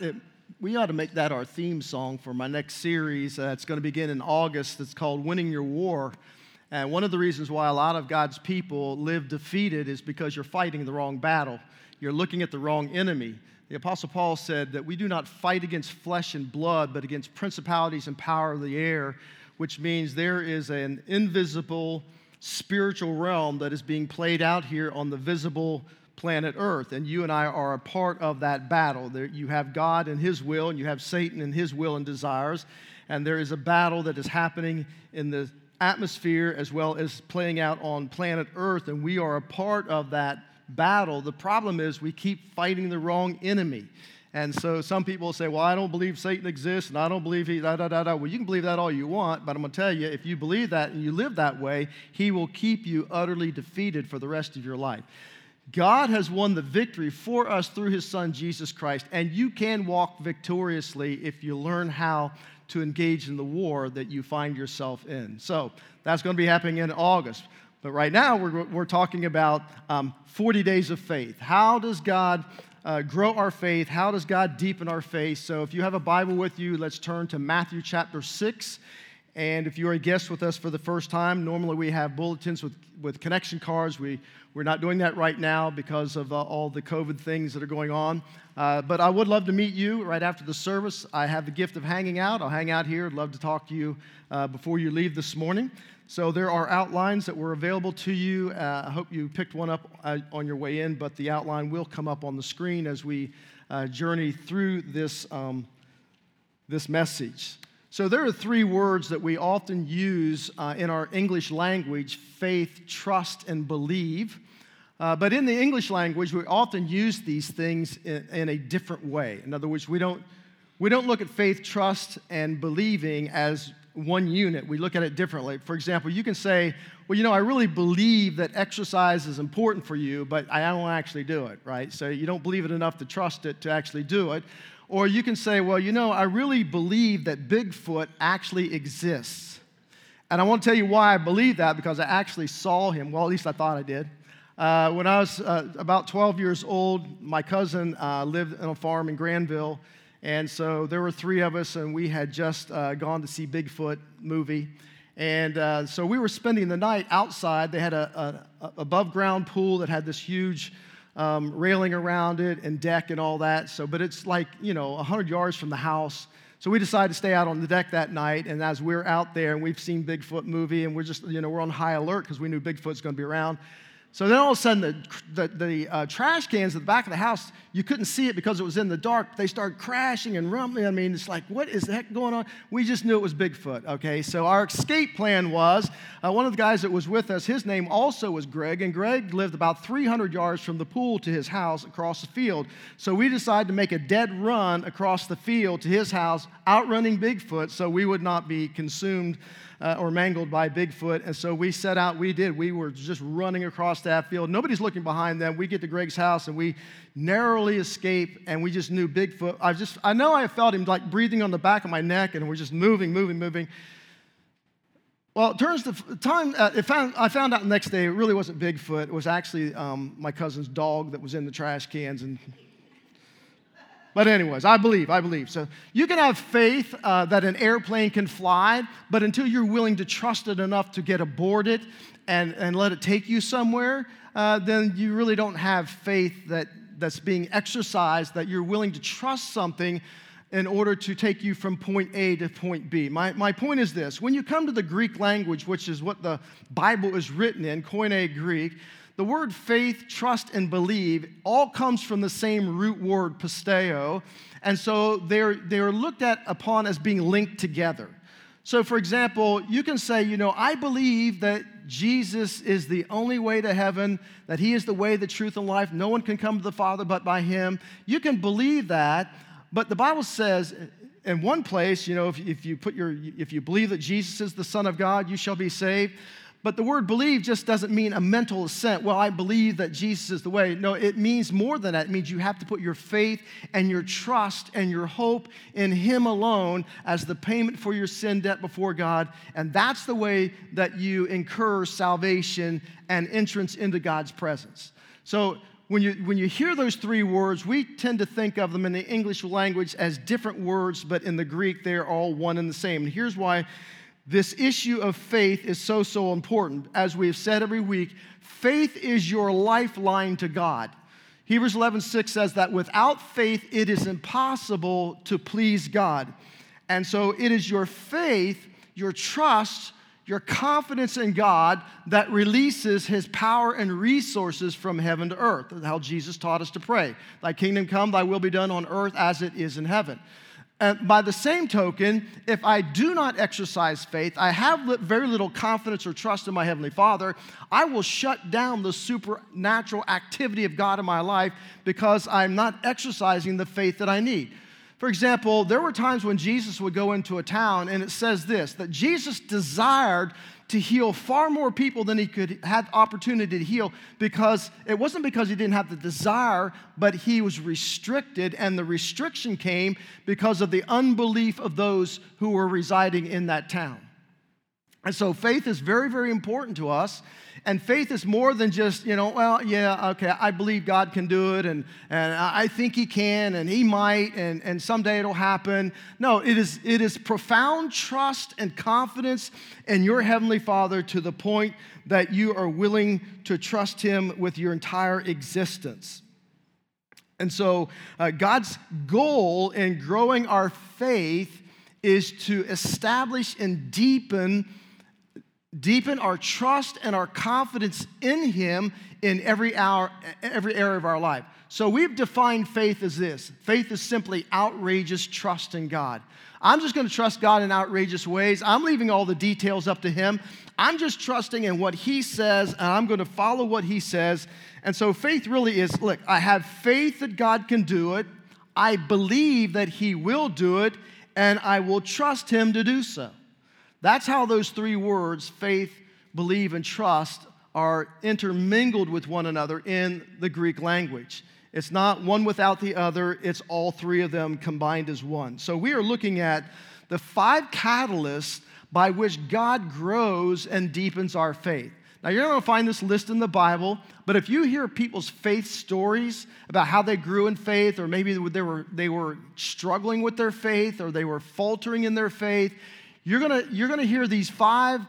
it, we ought to make that our theme song for my next series. Uh, it's going to begin in August. It's called Winning Your War. And one of the reasons why a lot of God's people live defeated is because you're fighting the wrong battle. You're looking at the wrong enemy. The Apostle Paul said that we do not fight against flesh and blood, but against principalities and power of the air, which means there is an invisible spiritual realm that is being played out here on the visible planet Earth. And you and I are a part of that battle. There, you have God and His will, and you have Satan and his will and desires. And there is a battle that is happening in the atmosphere as well as playing out on planet Earth, and we are a part of that battle. The problem is we keep fighting the wrong enemy. And so some people say, well, I don't believe Satan exists and I don't believe he, da, da, da, da. Well, you can believe that all you want, but I'm going to tell you, if you believe that and you live that way, he will keep you utterly defeated for the rest of your life. God has won the victory for us through his son Jesus Christ, and you can walk victoriously if you learn how to engage in the war that you find yourself in. So that's going to be happening in August. But right now, we're, we're talking about um, 40 days of faith. How does God uh, grow our faith? How does God deepen our faith? So if you have a Bible with you, let's turn to Matthew chapter 6. And if you're a guest with us for the first time, normally we have bulletins with, with connection cards. We, we're not doing that right now because of uh, all the COVID things that are going on. Uh, but I would love to meet you right after the service. I have the gift of hanging out. I'll hang out here. I'd love to talk to you uh, before you leave this morning. So there are outlines that were available to you. Uh, I hope you picked one up uh, on your way in, but the outline will come up on the screen as we uh, journey through this, um, this message. So, there are three words that we often use uh, in our English language faith, trust, and believe. Uh, but in the English language, we often use these things in, in, a different way. In other words, we don't, we don't look at faith, trust, and believing as one unit. We look at it differently. For example, you can say, Well, you know, I really believe that exercise is important for you, but I don't actually do it, right? So you don't believe it enough to trust it to actually do it. Or you can say, well, you know, I really believe that Bigfoot actually exists. And I want to tell you why I believe that because I actually saw him. Well, at least I thought I did. Uh, when I was uh, about 12 years old, my cousin uh, lived on a farm in Granville. And so there were three of us, and we had just uh, gone to see Bigfoot movie. And uh, so we were spending the night outside. They had a, a, a above ground pool that had this huge um, railing around it and deck and all that. So, but it's like, you know, 100 yards from the house. So we decided to stay out on the deck that night. And as we're out there and we've seen Bigfoot movie and we're just, you know, we're on high alert because we knew Bigfoot's going to be around. So then all of a sudden, the, the, the uh, trash cans at the back of the house, you couldn't see it because it was in the dark. They started crashing and rumbling. I mean, it's like, what is the heck going on? We just knew it was Bigfoot, okay? So our escape plan was uh, one of the guys that was with us, his name also was Greg, and Greg lived about 300 yards from the pool to his house across the field. So we decided to make a dead run across the field to his house, outrunning Bigfoot so we would not be consumed uh, or mangled by Bigfoot. And so we set out, we did. We were just running across that field. Nobody's looking behind them. We get to Greg's house and we narrowly escape, and we just knew Bigfoot. I just, I know I felt him like breathing on the back of my neck, and we're just moving, moving, moving. Well, it turns to time. Uh, found, I found out the next day it really wasn't Bigfoot. It was actually um, my cousin's dog that was in the trash cans, and but, anyways, I believe, I believe. So, you can have faith uh, that an airplane can fly, but until you're willing to trust it enough to get aboard it and, and let it take you somewhere, uh, then you really don't have faith that, that's being exercised, that you're willing to trust something in order to take you from point A to point B. My, my point is this when you come to the Greek language, which is what the Bible is written in, Koine Greek, the word faith, trust, and believe all comes from the same root word, pisteo, and so they're, they're looked at upon as being linked together. So, for example, you can say, you know, I believe that Jesus is the only way to heaven, that He is the way, the truth, and life. No one can come to the Father but by Him. You can believe that, but the Bible says in one place, you know, if, if you put your, if you believe that Jesus is the Son of God, you shall be saved. But the word believe just doesn't mean a mental assent. Well, I believe that Jesus is the way. No, it means more than that. It means you have to put your faith and your trust and your hope in Him alone as the payment for your sin debt before God. And that's the way that you incur salvation and entrance into God's presence. So when you, when you hear those three words, we tend to think of them in the English language as different words, but in the Greek, they're all one and the same. And here's why this issue of faith is so, so important. As we've said every week, faith is your lifeline to God. Hebrews 11, 6 says that without faith, it is impossible to please God. And so it is your faith, your trust, your confidence in God that releases his power and resources from heaven to earth. How Jesus taught us to pray. Thy kingdom come, thy will be done on earth as it is in heaven. And by the same token, if I do not exercise faith, I have very little confidence or trust in my Heavenly Father, I will shut down the supernatural activity of God in my life because I'm not exercising the faith that I need. For example, there were times when Jesus would go into a town, and it says this that Jesus desired to heal far more people than he could have opportunity to heal because it wasn't because he didn't have the desire, but he was restricted, and the restriction came because of the unbelief of those who were residing in that town. And so faith is very, very important to us. And faith is more than just, you know, well, yeah, okay, I believe God can do it, and, and I think He can, and He might, and, and someday it'll happen. No, it is, it is profound trust and confidence in your Heavenly Father to the point that you are willing to trust Him with your entire existence. And so, uh, God's goal in growing our faith is to establish and deepen deepen our trust and our confidence in Him in every hour, every area of our life. So we've defined faith as this faith is simply outrageous trust in God. I'm just going to trust God in outrageous ways. I'm leaving all the details up to Him. I'm just trusting in what He says, and I'm going to follow what He says. And so faith really is look, I have faith that God can do it, I believe that He will do it, and I will trust Him to do so. That's how those three words, faith, believe, and trust, are intermingled with one another in the Greek language. It's not one without the other, it's all three of them combined as one. So we are looking at the five catalysts by which God grows and deepens our faith. Now, you're not going to find this list in the Bible, but if you hear people's faith stories about how they grew in faith, or maybe they were, they were struggling with their faith, or they were faltering in their faith, you're gonna, you're gonna hear these five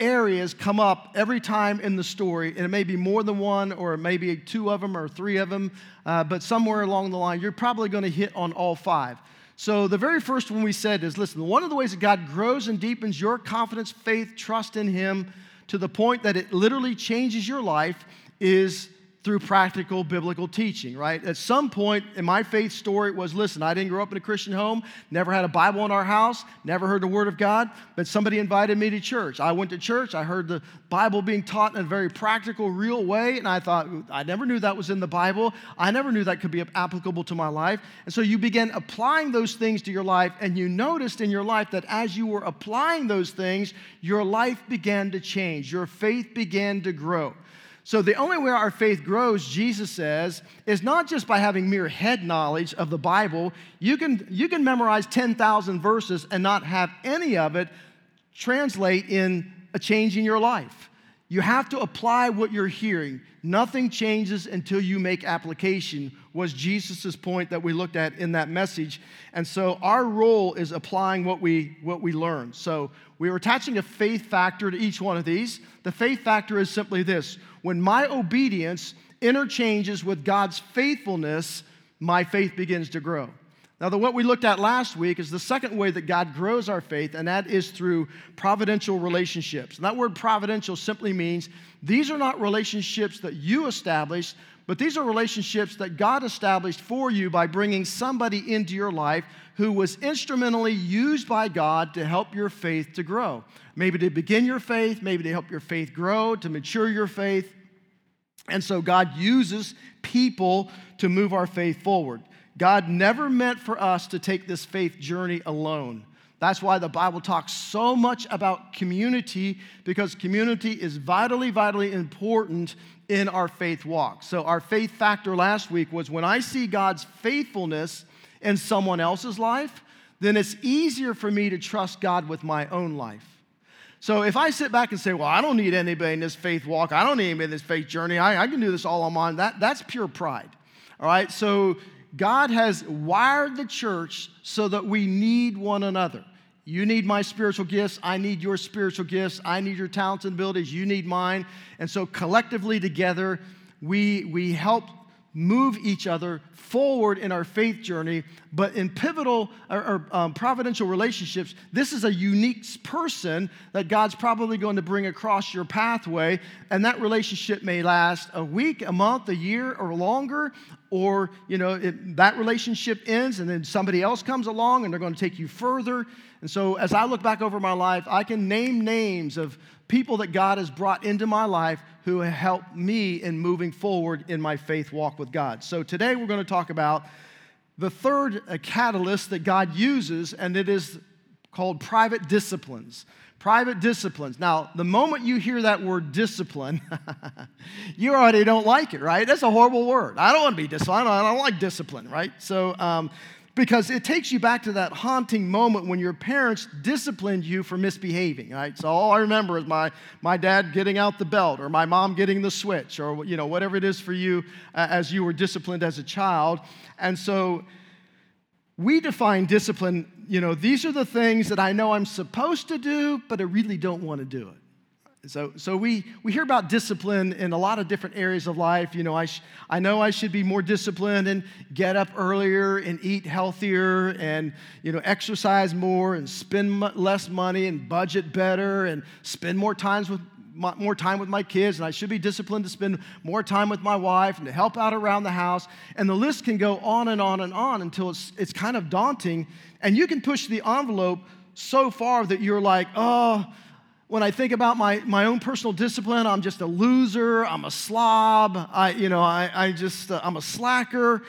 areas come up every time in the story, and it may be more than one, or maybe two of them or three of them, uh, but somewhere along the line, you're probably gonna hit on all five. So, the very first one we said is listen, one of the ways that God grows and deepens your confidence, faith, trust in Him to the point that it literally changes your life is through practical biblical teaching, right? At some point in my faith story, it was listen, I didn't grow up in a Christian home, never had a Bible in our house, never heard the Word of God, but somebody invited me to church. I went to church, I heard the Bible being taught in a very practical, real way, and I thought, I never knew that was in the Bible. I never knew that could be applicable to my life. And so you began applying those things to your life, and you noticed in your life that as you were applying those things, your life began to change, your faith began to grow. So, the only way our faith grows, Jesus says, is not just by having mere head knowledge of the Bible. You can, you can memorize 10,000 verses and not have any of it translate in a change in your life. You have to apply what you're hearing. Nothing changes until you make application, was Jesus' point that we looked at in that message. And so our role is applying what we, what we learn. So we are attaching a faith factor to each one of these. The faith factor is simply this when my obedience interchanges with God's faithfulness, my faith begins to grow. Now, the, what we looked at last week is the second way that God grows our faith, and that is through providential relationships. And that word providential simply means these are not relationships that you establish, but these are relationships that God established for you by bringing somebody into your life who was instrumentally used by God to help your faith to grow. Maybe to begin your faith, maybe to help your faith grow, to mature your faith. And so God uses people to move our faith forward. God never meant for us to take this faith journey alone. That's why the Bible talks so much about community because community is vitally, vitally important in our faith walk. So, our faith factor last week was when I see God's faithfulness in someone else's life, then it's easier for me to trust God with my own life. So if I sit back and say, well, I don't need anybody in this faith walk, I don't need anybody in this faith journey, I, I can do this all on my own, that, that's pure pride. All right, so God has wired the church so that we need one another. You need my spiritual gifts. I need your spiritual gifts. I need your talents and abilities. You need mine. And so collectively together, we, we help move each other forward in our faith journey, but in pivotal or, or um, providential relationships, this is a unique person that God's probably going to bring across your pathway, and that relationship may last a week, a month, a year, or longer, or you know it, that relationship ends, and then somebody else comes along, and they're going to take you further. And so, as I look back over my life, I can name names of people that God has brought into my life who have helped me in moving forward in my faith walk with God. So today we're going to talk about the third uh, catalyst that God uses, and it is called private disciplines. Private disciplines. Now, the moment you hear that word discipline, you already don't like it, right? That's a horrible word. I don't want to be disciplined. I don't like discipline, right? So, um, because it takes you back to that haunting moment when your parents disciplined you for misbehaving right so all i remember is my, my dad getting out the belt or my mom getting the switch or you know whatever it is for you uh, as you were disciplined as a child and so we define discipline you know these are the things that i know i'm supposed to do but i really don't want to do it so, so we, we hear about discipline in a lot of different areas of life. You know, I, sh- I know I should be more disciplined and get up earlier and eat healthier and, you know, exercise more and spend m- less money and budget better and spend more times with more time with my kids. And I should be disciplined to spend more time with my wife and to help out around the house. And the list can go on and on and on until it's, it's kind of daunting. And you can push the envelope so far that you're like, oh, when I think about my, my own personal discipline, I'm just a loser, I'm a slob, I, you know, I, I just, uh, I'm a slacker.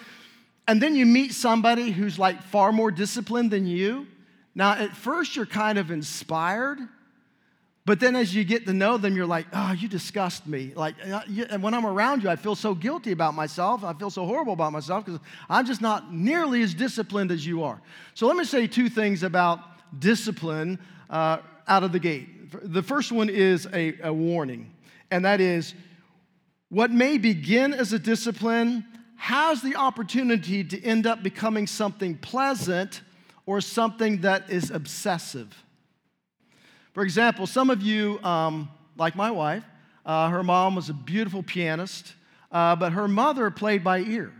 And then you meet somebody who's like far more disciplined than you. Now, at first, you're kind of inspired, but then as you get to know them, you're like, oh, you disgust me. Like, uh, and when I'm around you, I feel so guilty about myself. I feel so horrible about myself because I'm just not nearly as disciplined as you are. So let me say two things about discipline uh, out of the gate. The first one is a, a warning, and that is what may begin as a discipline has the opportunity to end up becoming something pleasant or something that is obsessive. For example, some of you, um, like my wife, uh, her mom was a beautiful pianist, uh, but her mother played by ear.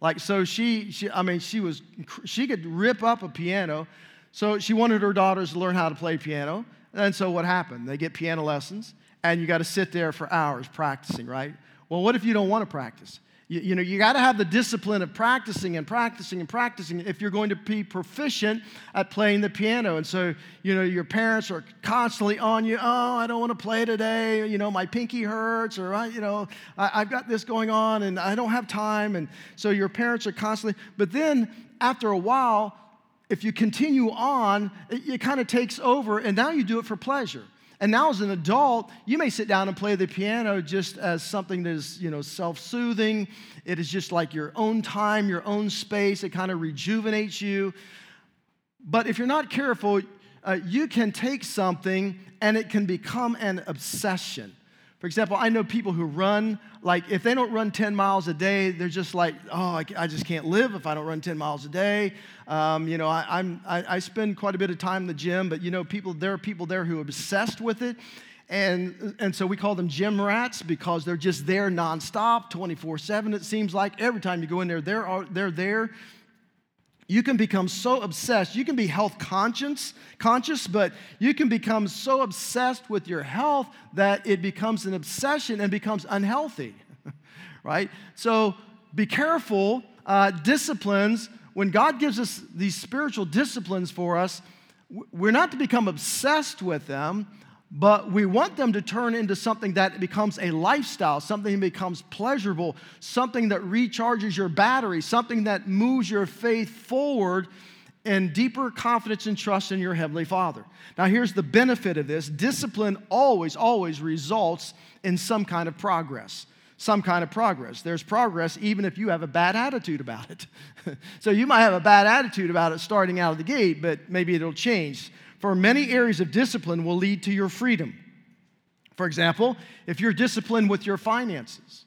Like, so she, she, I mean, she was, she could rip up a piano. So she wanted her daughters to learn how to play piano. And so what happened? They get piano lessons, and you got to sit there for hours practicing, right? Well, what if you don't want to practice? You, you know, you got to have the discipline of practicing and practicing and practicing if you're going to be proficient at playing the piano. And so, you know, your parents are constantly on you. Oh, I don't want to play today. You know, my pinky hurts, or I, you know, I, I've got this going on, and I don't have time. And so your parents are constantly. But then after a while, if you continue on, it, it kind of takes over, and now you do it for pleasure. And now, as an adult, you may sit down and play the piano just as something that is, you know, self-soothing. It is just like your own time, your own space. It kind of rejuvenates you. But if you're not careful, uh, you can take something and it can become an obsession. For example, I know people who run, like, if they don't run 10 miles a day, they're just like, oh, I, I just can't live if I don't run 10 miles a day. Um, you know, I, I'm, I, I spend quite a bit of time in the gym, but, you know, people, there are people there who are obsessed with it. And, and so we call them gym rats because they're just there nonstop, 24 7, it seems like. Every time you go in there, they're, they're there you can become so obsessed. You can be health conscious, conscious, but you can become so obsessed with your health that it becomes an obsession and becomes unhealthy, right? So be careful. Uh, disciplines, when God gives us these spiritual disciplines for us, we're not to become obsessed with them, but we want them to turn into something that becomes a lifestyle, something that becomes pleasurable, something that recharges your battery, something that moves your faith forward and deeper confidence and trust in your Heavenly Father. Now, here's the benefit of this discipline always, always results in some kind of progress. Some kind of progress. There's progress even if you have a bad attitude about it. so you might have a bad attitude about it starting out of the gate, but maybe it'll change. For many areas of discipline will lead to your freedom. For example, if you're disciplined with your finances,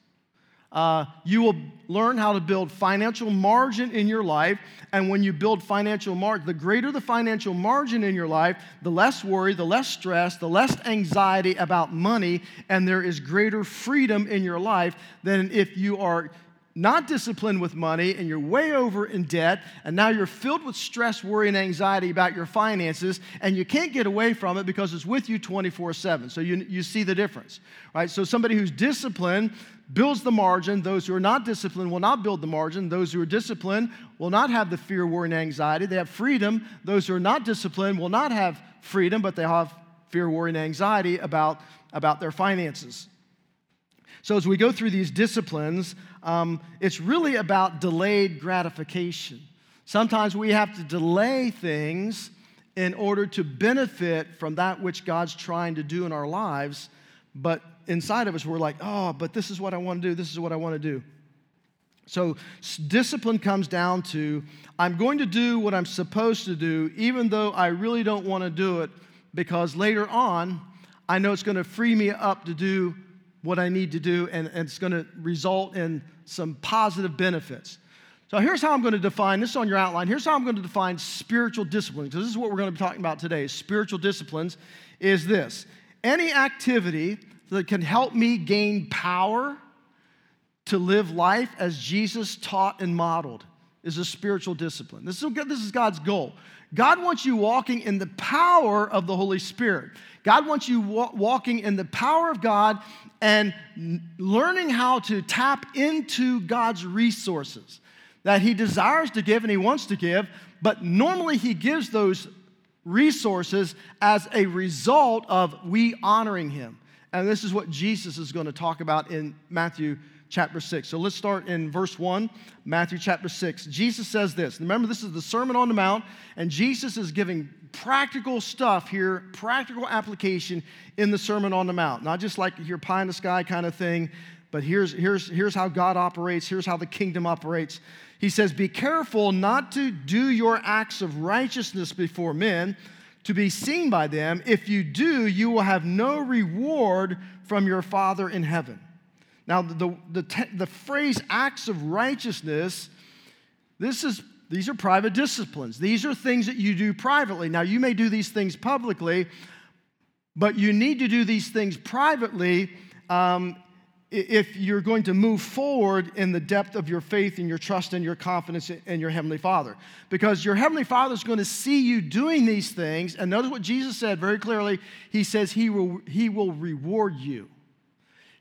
uh, you will learn how to build financial margin in your life. And when you build financial margin, the greater the financial margin in your life, the less worry, the less stress, the less anxiety about money, and there is greater freedom in your life than if you are not disciplined with money and you're way over in debt and now you're filled with stress, worry, and anxiety about your finances and you can't get away from it because it's with you 24 7. So you, you see the difference, right? So somebody who's disciplined builds the margin. Those who are not disciplined will not build the margin. Those who are disciplined will not have the fear, worry, and anxiety. They have freedom. Those who are not disciplined will not have freedom, but they have fear, worry, and anxiety about, about their finances. So, as we go through these disciplines, um, it's really about delayed gratification. Sometimes we have to delay things in order to benefit from that which God's trying to do in our lives. But inside of us, we're like, oh, but this is what I want to do, this is what I want to do. So, discipline comes down to I'm going to do what I'm supposed to do, even though I really don't want to do it, because later on, I know it's going to free me up to do what I need to do, and, and it's going to result in some positive benefits. So here's how I'm going to define this on your outline. Here's how I'm going to define spiritual disciplines. This is what we're going to be talking about today. Spiritual disciplines is this: any activity that can help me gain power to live life as Jesus taught and modeled is a spiritual discipline. This is, this is God's goal. God wants you walking in the power of the Holy Spirit. God wants you walking in the power of God and learning how to tap into God's resources that He desires to give and He wants to give, but normally He gives those resources as a result of we honoring Him. And this is what Jesus is going to talk about in Matthew chapter 6. So let's start in verse 1, Matthew chapter 6. Jesus says this. Remember, this is the Sermon on the Mount, and Jesus is giving practical stuff here, practical application in the Sermon on the Mount. Not just like your pie in the sky kind of thing, but here's, here's, here's how God operates, here's how the kingdom operates. He says, Be careful not to do your acts of righteousness before men to be seen by them. If you do, you will have no reward from your Father in heaven. Now, the, the, the, phrase acts of righteousness, this is these are private disciplines. These are things that you do privately. Now, you may do these things publicly, but you need to do these things privately um, if you're going to move forward in the depth of your faith and your trust and your confidence in your Heavenly Father. Because your Heavenly Father is going to see you doing these things. And notice what Jesus said very clearly He says He will, he will reward you.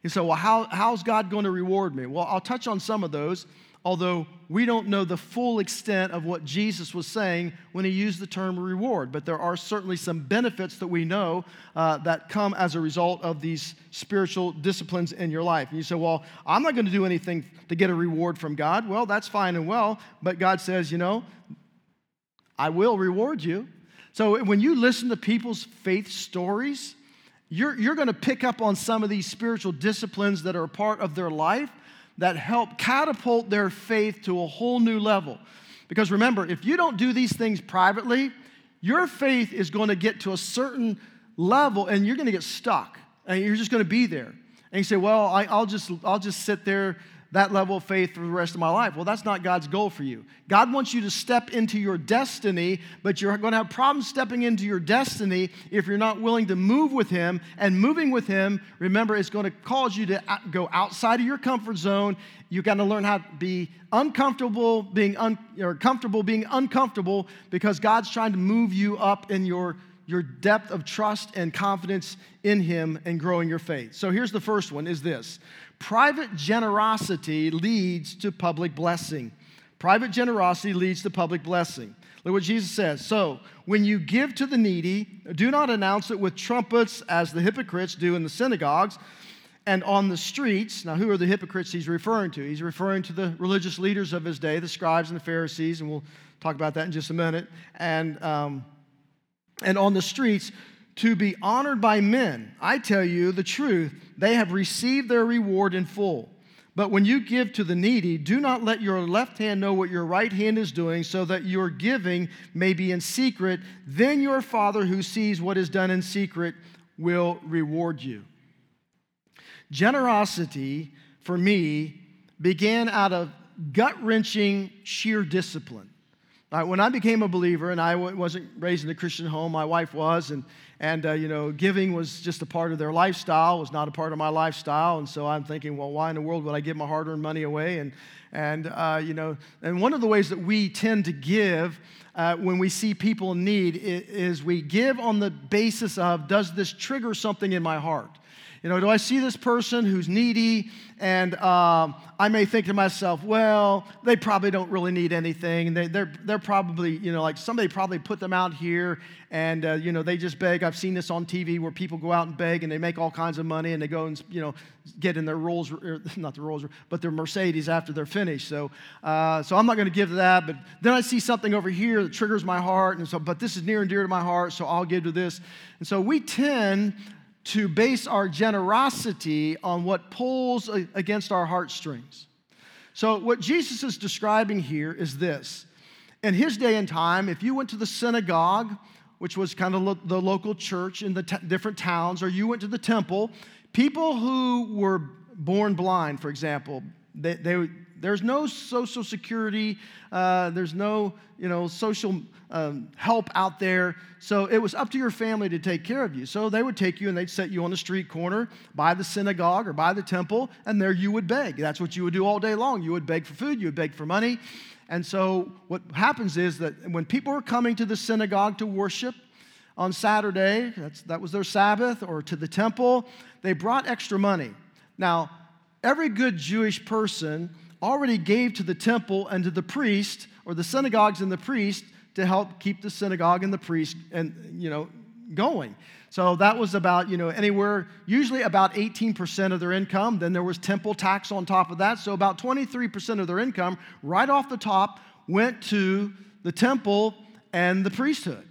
You say, well, how, how's God going to reward me? Well, I'll touch on some of those, although we don't know the full extent of what Jesus was saying when he used the term reward. But there are certainly some benefits that we know uh, that come as a result of these spiritual disciplines in your life. And you say, well, I'm not going to do anything to get a reward from God. Well, that's fine and well, but God says, you know, I will reward you. So when you listen to people's faith stories, you're, you're going to pick up on some of these spiritual disciplines that are a part of their life that help catapult their faith to a whole new level. Because remember, if you don't do these things privately, your faith is going to get to a certain level and you're going to get stuck and you're just going to be there. And you say, Well, I, will just, I'll just sit there that level of faith for the rest of my life. Well, that's not God's goal for you. God wants you to step into your destiny, but you're going to have problems stepping into your destiny if you're not willing to move with Him. And moving with Him, remember, is going to cause you to go outside of your comfort zone. You've got to learn how to be uncomfortable being un, or comfortable being uncomfortable because God's trying to move you up in your your depth of trust and confidence in him and growing your faith. So here's the first one is this. Private generosity leads to public blessing. Private generosity leads to public blessing. Look what Jesus says. So, when you give to the needy, do not announce it with trumpets as the hypocrites do in the synagogues and on the streets. Now, who are the hypocrites he's referring to? He's referring to the religious leaders of his day, the scribes and the Pharisees, and we'll talk about that in just a minute. And, um, and on the streets to be honored by men. I tell you the truth, they have received their reward in full. But when you give to the needy, do not let your left hand know what your right hand is doing, so that your giving may be in secret. Then your Father who sees what is done in secret will reward you. Generosity, for me, began out of gut wrenching, sheer discipline. When I became a believer, and I wasn't raised in a Christian home, my wife was, and, and uh, you know, giving was just a part of their lifestyle, was not a part of my lifestyle. And so I'm thinking, well, why in the world would I give my hard earned money away? And, and uh, you know, and one of the ways that we tend to give uh, when we see people in need is we give on the basis of does this trigger something in my heart? You know, do I see this person who's needy and um, I may think to myself, well, they probably don't really need anything. They, are they're, they're probably, you know, like somebody probably put them out here and, uh, you know, they just beg. I've seen this on TV where people go out and beg and they make all kinds of money and they go and, you know, get in their Rolls, er, not the Rolls, but their Mercedes after they're finished. So, uh, so I'm not going to give to that. But then I see something over here that triggers my heart. And so, but this is near and dear to my heart, so I'll give to this. And so we tend to base our generosity on what pulls against our heartstrings. So, what Jesus is describing here is this. In his day and time, if you went to the synagogue, which was kind of lo- the local church in the t- different towns, or you went to the temple, people who were born blind, for example, they, they, there's no social security, uh, there's no you know, social um, help out there. So it was up to your family to take care of you. So they would take you and they'd set you on the street corner by the synagogue or by the temple, and there you would beg. That's what you would do all day long. You would beg for food, you would beg for money. And so what happens is that when people are coming to the synagogue to worship, on Saturday, that was their Sabbath, or to the temple, they brought extra money. Now, every good Jewish person already gave to the temple and to the priest or the synagogues and the priest to help keep the synagogue and the priest and you know going. So that was about you know anywhere usually about 18% of their income. Then there was temple tax on top of that. So about 23% of their income right off the top went to the temple and the priesthood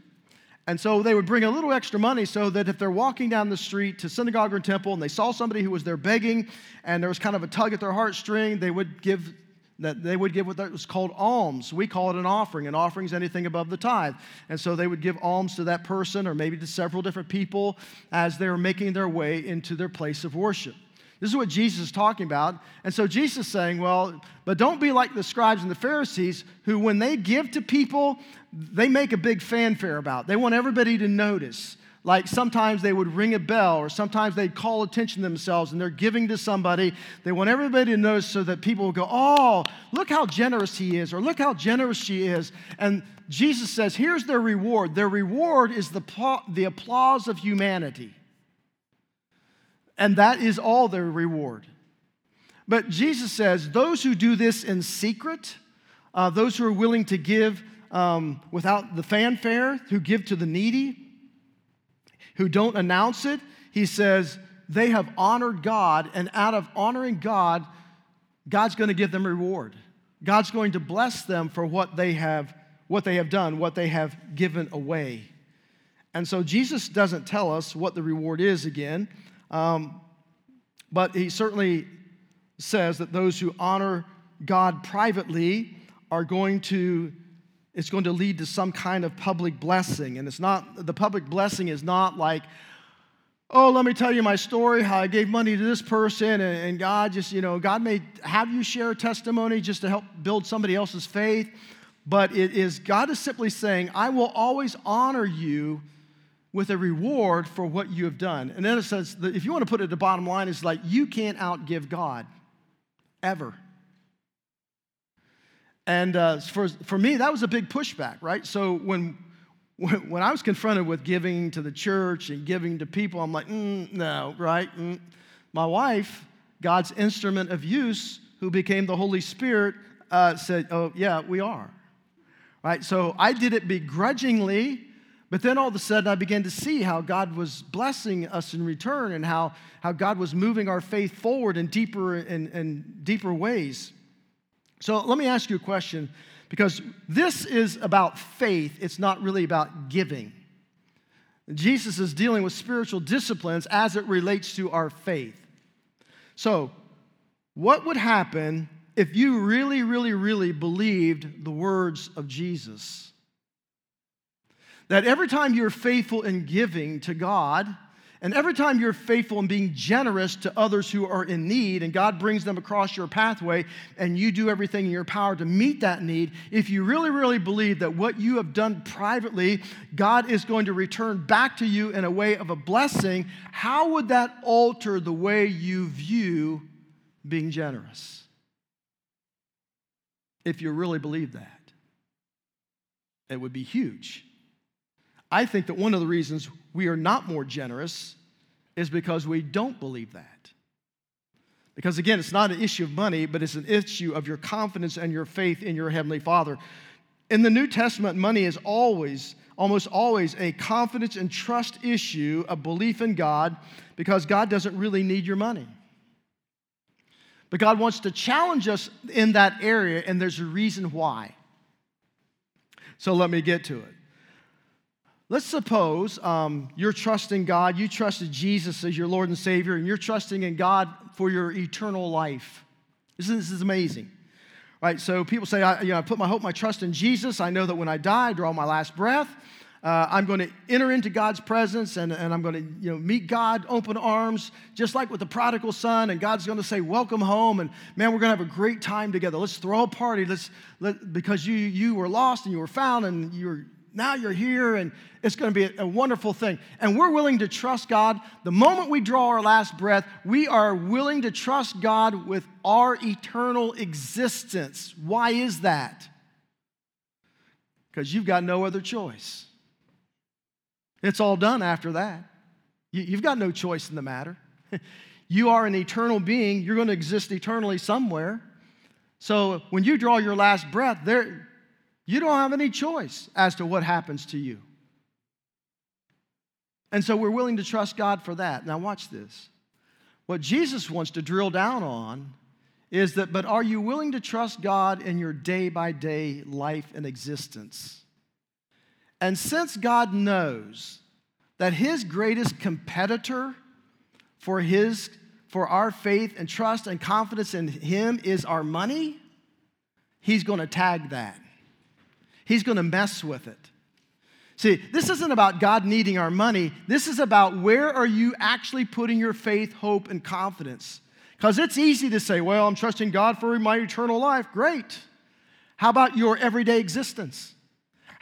and so they would bring a little extra money so that if they're walking down the street to synagogue or temple and they saw somebody who was there begging and there was kind of a tug at their heartstring, they would give that they would give what was called alms. We call it an offering. An offering is anything above the tithe. And so they would give alms to that person or maybe to several different people as they were making their way into their place of worship. This is what Jesus is talking about. And so Jesus is saying, well, but don't be like the scribes and the Pharisees who, when they give to people, they make a big fanfare about. They want everybody to notice. Like sometimes they would ring a bell, or sometimes they'd call attention to themselves and they're giving to somebody. They want everybody to notice so that people will go, Oh, look how generous he is, or look how generous she is. And Jesus says, Here's their reward. Their reward is the, the applause of humanity. And that is all their reward. But Jesus says, those who do this in secret, uh, those who are willing to give um, without the fanfare, who give to the needy, who don't announce it, he says, they have honored God, and out of honoring God, God's going to give them reward. God's going to bless them for what they have what they have done, what they have given away. And so Jesus doesn't tell us what the reward is again. Um, but he certainly says that those who honor God privately are going to, it's going to lead to some kind of public blessing. And it's not, the public blessing is not like, oh, let me tell you my story, how I gave money to this person, and, and, God just, you know, God may have you share a testimony just to help build somebody else's faith. But it is, God is simply saying, I will always honor you with a reward for what you have done. And then it says, that if you want to put it the bottom line, it's like you can't outgive God ever. And uh, for, for me, that was a big pushback, right? So when, when I was confronted with giving to the church and giving to people, I'm like, mm, no, right? Mm. My wife, God's instrument of use, who became the Holy Spirit, uh, said, oh, yeah, we are. Right? So I did it begrudgingly but then all of a sudden, I began to see how God was blessing us in return and how, how God was moving our faith forward in deeper and, and deeper ways. So let me ask you a question because this is about faith, it's not really about giving. Jesus is dealing with spiritual disciplines as it relates to our faith. So, What would happen if you really, really, really believed the words of Jesus? That every time you're faithful in giving to God, and every time you're faithful in being generous to others who are in need, and God brings them across your pathway, and you do everything in your power to meet that need, if you really, really believe that what you have done privately, God is going to return back to you in a way of a blessing, how would that alter the way you view being generous? If you really believe that, it would be huge. I think that one of the reasons we are not more generous is because we don't believe that. Because again, it's not an issue of money, but it's an issue of your confidence and your faith in your Heavenly Father. In the New Testament, money is always, almost always, a confidence and trust issue, a belief in God, because God doesn't really need your money. But God wants to challenge us in that area, and there's a reason why. So let me get to it. Let's suppose um, you're trusting God, you trusted Jesus as your Lord and Savior, and you're trusting in God for your eternal life. This is, this is amazing. Right, so people say, I, you know, I put my hope, my trust in Jesus. I know that when I die, I draw my last breath, uh, I'm going to enter into God's presence and, and I'm going to you know, meet God open arms, just like with the prodigal son. And God's going to say, Welcome home. And man, we're going to have a great time together. Let's throw a party. Let's, let, because you, you were lost and you were found and you were now you're here and it's going to be a, a, wonderful thing. And we're willing to trust God. The moment we draw our last breath, we are willing to trust God with our eternal existence. Why is that? Because you've got no other choice. It's all done after that. You, you've got no choice in the matter. you are an eternal being, you're going to exist eternally somewhere. So when you draw your last breath, there, you don't have any choice as to what happens to you. And so we're willing to trust God for that. Now, watch this. What Jesus wants to drill down on is that, but are you willing to trust God in your day by day life and existence? And since God knows that his greatest competitor for his for our faith and trust and confidence in him is our money, he's going to tag that. He's going to mess with it. See, this isn't about God needing our money. This is about where are you actually putting your faith, hope, and confidence? Because it's easy to say, well, I'm trusting God for my eternal life. Great. How about your everyday existence?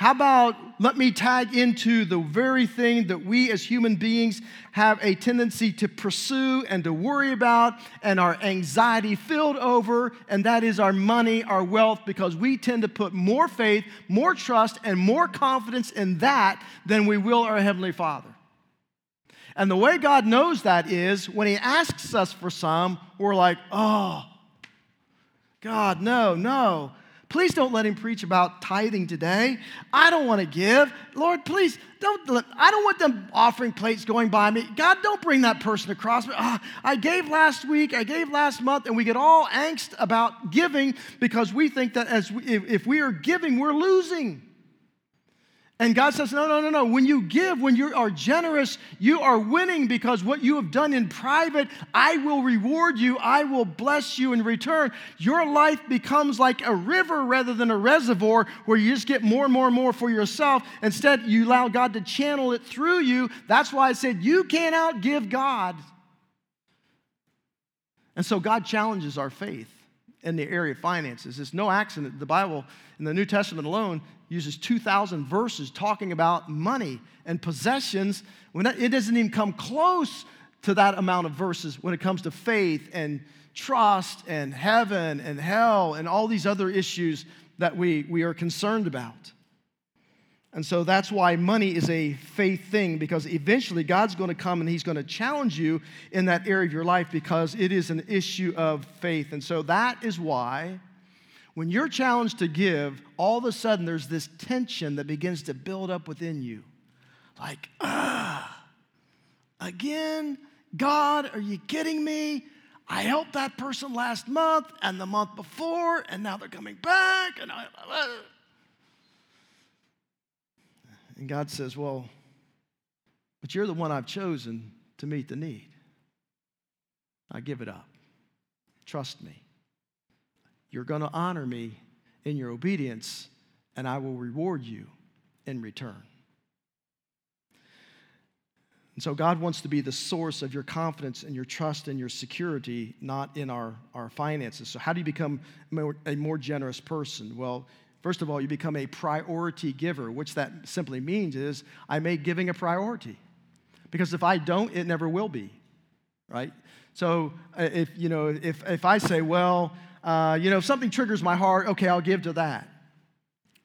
How about let me tag into the very thing that we as human beings have a tendency to pursue and to worry about and our anxiety filled over, and that is our money, our wealth, because we tend to put more faith, more trust, and more confidence in that than we will our Heavenly Father. And the way God knows that is when He asks us for some, we're like, oh, God, no, no. Please don't let him preach about tithing today. I don't want to give. Lord, please don't. Let, I don't want them offering plates going by me. God, don't bring that person across me. Oh, I gave last week. I gave last month, and we get all angst about giving because we think that as we, if, if we are giving, we're losing. And God says, No, no, no, no. When you give, when you are generous, you are winning because what you have done in private, I will reward you. I will bless you in return. Your life becomes like a river rather than a reservoir where you just get more and more and more for yourself. Instead, you allow God to channel it through you. That's why I said, You can't outgive God. And so God challenges our faith in the area of finances. It's no accident. The Bible in the New Testament alone uses 2,000 verses talking about money and possessions. When it doesn't even come close to that amount of verses when it comes to faith and trust and heaven and hell and all these other issues that we, we are concerned about. And so that's why money is a faith thing because eventually God's going to come and He's going to challenge you in that area of your life because it is an issue of faith. And so that is why when you're challenged to give, all of a sudden there's this tension that begins to build up within you. Like, ah, again, God, are you kidding me? I helped that person last month and the month before, and now they're coming back. And I, uh, and God says, Well, but you're the one I've chosen to meet the need. I give it up. Trust me. You're going to honor me in your obedience, and I will reward you in return. And so God wants to be the source of your confidence and your trust and your security, not in our, our finances. So, how do you become more, a more generous person? Well, first of all, you become a priority giver, which that simply means is I make giving a priority. Because if I don't, it never will be, right? So, uh, if, you know, if, if I say, well, uh, you know, if something triggers my heart, okay, I'll give to that.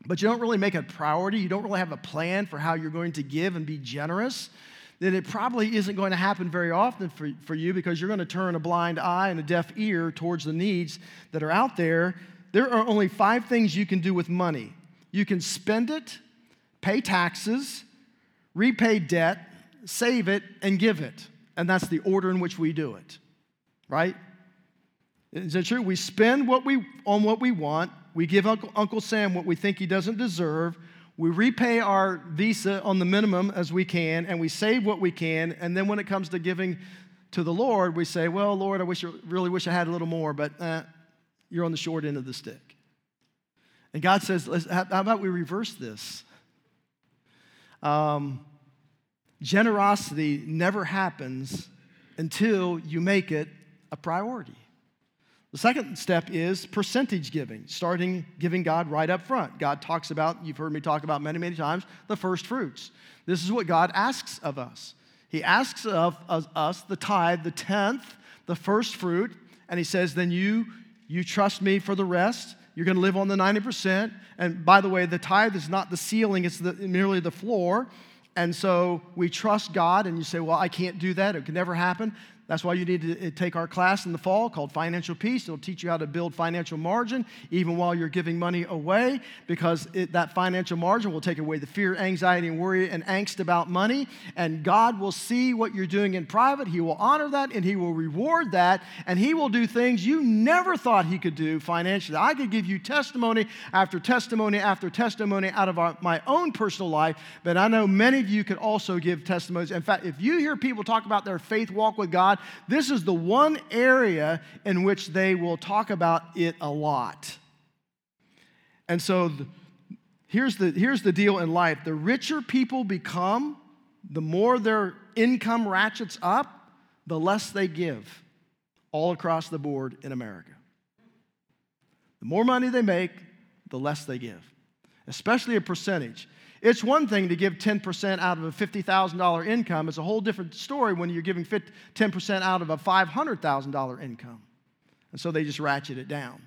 But you don't really make a priority, you don't really have a plan for how you're going to give and be generous then it probably isn't going to happen very often for, for you because you're going to turn a blind eye and a deaf ear towards the needs that are out there. There are only five things you can do with money you can spend it, pay taxes, repay debt, save it, and give it. And that's the order in which we do it, right? Is that true? We spend what we, on what we want, we give Uncle, Uncle Sam what we think he doesn't deserve, we repay our visa on the minimum as we can, and we save what we can. And then when it comes to giving to the Lord, we say, Well, Lord, I wish, I really wish I had a little more, but uh, you're on the short end of the stick. And God says, How about we reverse this? Um, generosity never happens until you make it a priority. The second step is percentage giving, starting giving God right up front. God talks about, you've heard me talk about many, many times, the first fruits. This is what God asks of us. He asks of us the tithe, the tenth, the first fruit, and He says, then you, you trust me for the rest. You're going to live on the 90%. And by the way, the tithe is not the ceiling, it's the, merely the floor. And so we trust God, and you say, Well, I can't do that. It can never happen. That's why you need to uh, take our class in the fall called Financial Peace. It'll teach you how to build financial margin even while you're giving money away because it, that financial margin will take away the fear, anxiety, and worry and angst about money. And God will see what you're doing in private. He will honor that and He will reward that. And He will do things you never thought He could do financially. I could give you testimony after testimony after testimony out of our, my own personal life, but I know many of you could also give testimonies. In fact, if you hear people talk about their faith walk with God, This is the one area in which they will talk about it a lot. And so the, here's, the, here's the deal in life the richer people become, the more their income ratchets up, the less they give all across the board in America. The more money they make, the less they give, especially a percentage. It's one thing to give 10% out of a $50,000 income. It's a whole different story when you're giving 10% out of a $500,000 income. And so they just ratchet it down.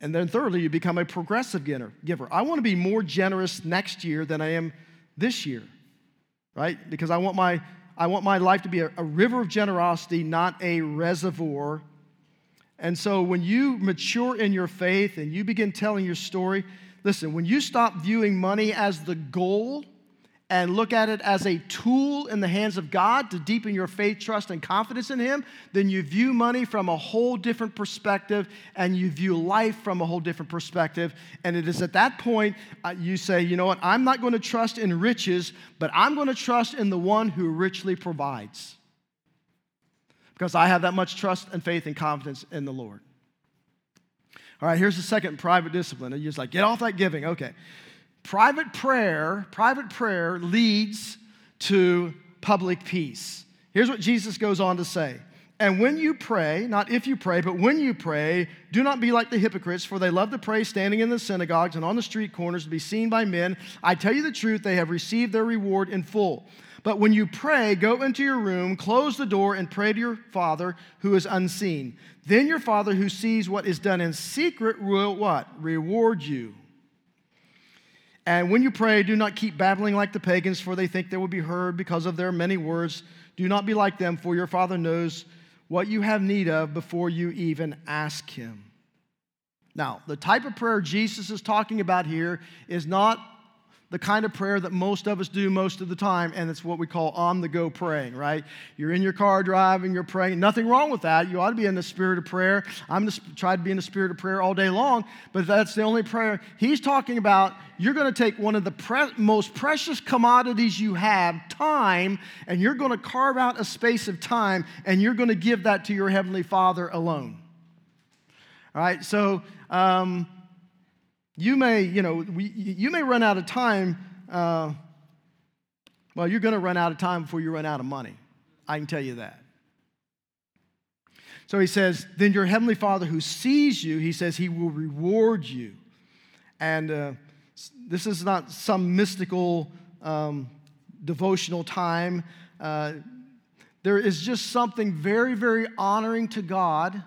And then thirdly, you become a progressive giver. I want to be more generous next year than I am this year, right? Because I want my, I want my life to be a, a river of generosity, not a reservoir. And so when you mature in your faith and you begin telling your story, Listen, when you stop viewing money as the goal and look at it as a tool in the hands of God to deepen your faith, trust, and confidence in Him, then you view money from a whole different perspective and you view life from a whole different perspective. And it is at that point uh, you say, you know what, I'm not going to trust in riches, but I'm going to trust in the one who richly provides. Because I have that much trust and faith and confidence in the Lord. All right, here's the second private discipline. You're just like, get off that giving. Okay. Private prayer, private prayer leads to public peace. Here's what Jesus goes on to say. And when you pray, not if you pray, but when you pray, do not be like the hypocrites, for they love to pray standing in the synagogues and on the street corners to be seen by men. I tell you the truth, they have received their reward in full. But when you pray, go into your room, close the door, and pray to your Father who is unseen. Then your Father who sees what is done in secret will what? Reward you. And when you pray, do not keep babbling like the pagans, for they think they will be heard because of their many words. Do not be like them, for your Father knows what you have need of before you even ask Him. Now, the type of prayer Jesus is talking about here is not the kind of prayer that most of us do most of the time, and it's what we call on the go praying, right? You're in your car driving, you're praying. Nothing wrong with that. You ought to be in the spirit of prayer. I'm going to try to be in the spirit of prayer all day long, but that's the only prayer. He's talking about you're going to take one of the pre- most precious commodities you have, time, and you're going to carve out a space of time, and you're going to give that to your Heavenly Father alone. All right, so um, you may, you know, we, you may run out of time. Uh, well, you're going to run out of time before you run out of money. I can tell you that. So he says, then your heavenly Father who sees you, he says, he will reward you. And uh, this is not some mystical um, devotional time. Uh, there is just something very, very honoring to God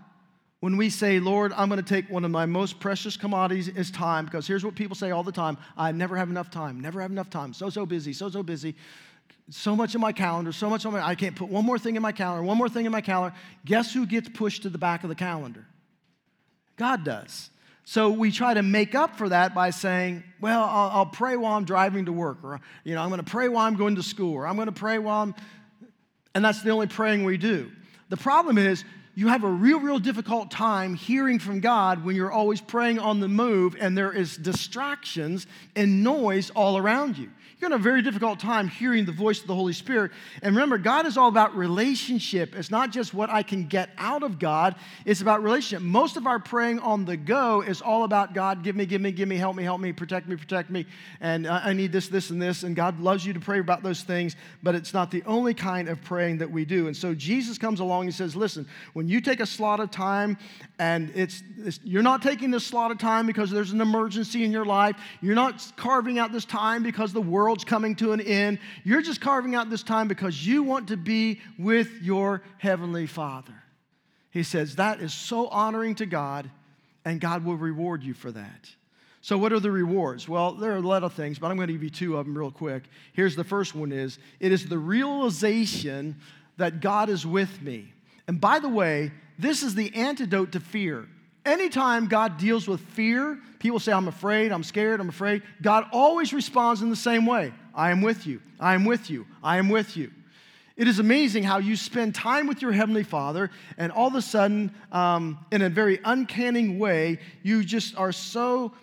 when we say, Lord, I'm going to take one of my most precious commodities is time, because here's what people say all the time I never have enough time, never have enough time, so, so busy, so, so busy so much in my calendar, so much on my, I can't put one more thing in my calendar, one more thing in my calendar. Guess who gets pushed to the back of the calendar? God does. So we try to make up for that by saying, well, I'll, I'll pray while I'm driving to work, or, you know, I'm going to pray while I'm going to school, or I'm going to pray while I'm, and that's the only praying we do. The problem is, you have a real, real difficult time hearing from God when you're always praying on the move and there is distractions and noise all around you you're going to have a very difficult time hearing the voice of the Holy Spirit. And remember, God is all about relationship. It's not just what I can get out of God, it's about relationship. Most of our praying on the go is all about God, give me, give me, give me, help me, help me, protect me, protect me. And uh, I need this, this, and this. And God loves you to pray about those things, but it's not the only kind of praying that we do. And so Jesus comes along and says, listen, when you take a slot of time and it's, it's you're not taking this slot of time because there's an emergency in your life, you're not carving out this time because the world's coming to an end. You're just carving out this time because you want to be with your Heavenly Father. He says that is so honoring to God, and God will reward you for that. So, what are the rewards? Well, there are a lot of things, but I'm going to give you two of them real quick. Here's the first one is it is the realization that God is with me. And by the way, this is the antidote to fear. Anytime God deals with fear, people say, I'm afraid, I'm scared, I'm afraid. God always responds in the same way I am with you, I am with you, I am with you. It is amazing how you spend time with your Heavenly Father, and all of a sudden, um, in a very uncanny way, you just are so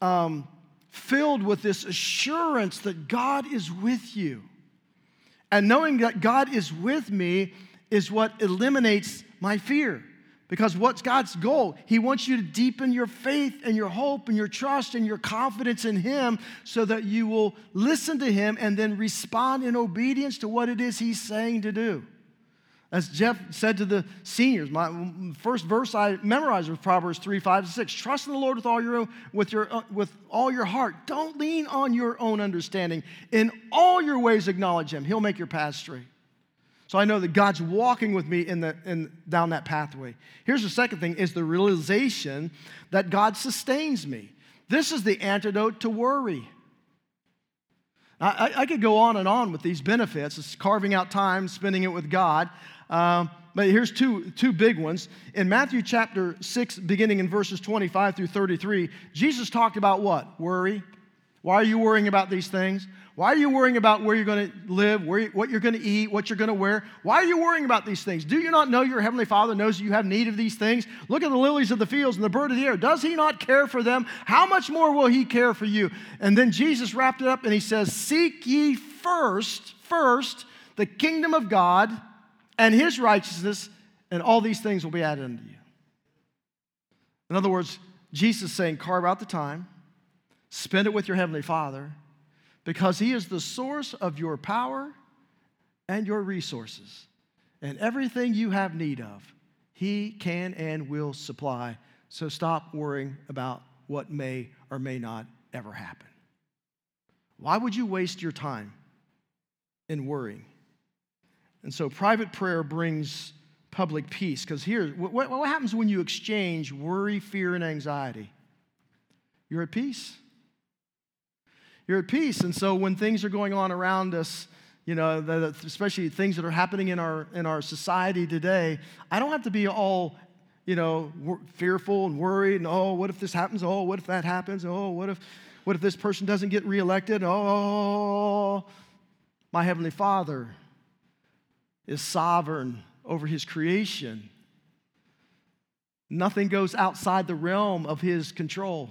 um, filled with this assurance that God is with you. And knowing that God is with me is what eliminates my fear. Because what's God's goal? He wants you to deepen your faith and your hope and your trust and your confidence in Him so that you will listen to Him and then respond in obedience to what it is He's saying to do. As Jeff said to the seniors, my first verse I memorized was Proverbs 3, 5, and 6. Trust in the Lord with all your, with your, uh, with all your heart. Don't lean on your own understanding. In all your ways acknowledge Him. He'll make your path straight. So I know that God's walking with me in the, in, down that pathway. Here's the second thing is the realization that God sustains me. This is the antidote to worry. I, I, could go on and on with these benefits. It's carving out time, spending it with God. Um, but here's two, two big ones. In Matthew chapter 6, beginning in verses 25 through 33, Jesus talked about what? Worry. Why are you worrying about these things? Why are you worrying about where you're going to live, where, what you're going to eat, what you're going to wear? Why are you worrying about these things? Do you not know your Heavenly Father knows you have need of these things? Look at the lilies of the fields and the bird of the air. Does He not care for them? How much more will He care for you? And then Jesus wrapped it up and He says, Seek ye first, first, the kingdom of God and His righteousness, and all these things will be added unto you. In other words, Jesus saying, carve out the time, spend it with your Heavenly Father because He is the source of your power and your resources. And everything you have need of, He can and will supply. So stop worrying about what may or may not ever happen. Why would you waste your time in worrying? And so private prayer brings public peace. Because here, what, what happens when you exchange worry, fear, and anxiety? You're at peace you're at peace. And so when things are going on around us, you know, especially things that are happening in our, in our society today, I don't have to be all, you know, fearful and worried and, oh, what if this happens? Oh, what if that happens? Oh, what if, what if this person doesn't get reelected? Oh, my Heavenly Father is sovereign over His creation. Nothing goes outside the realm of His control.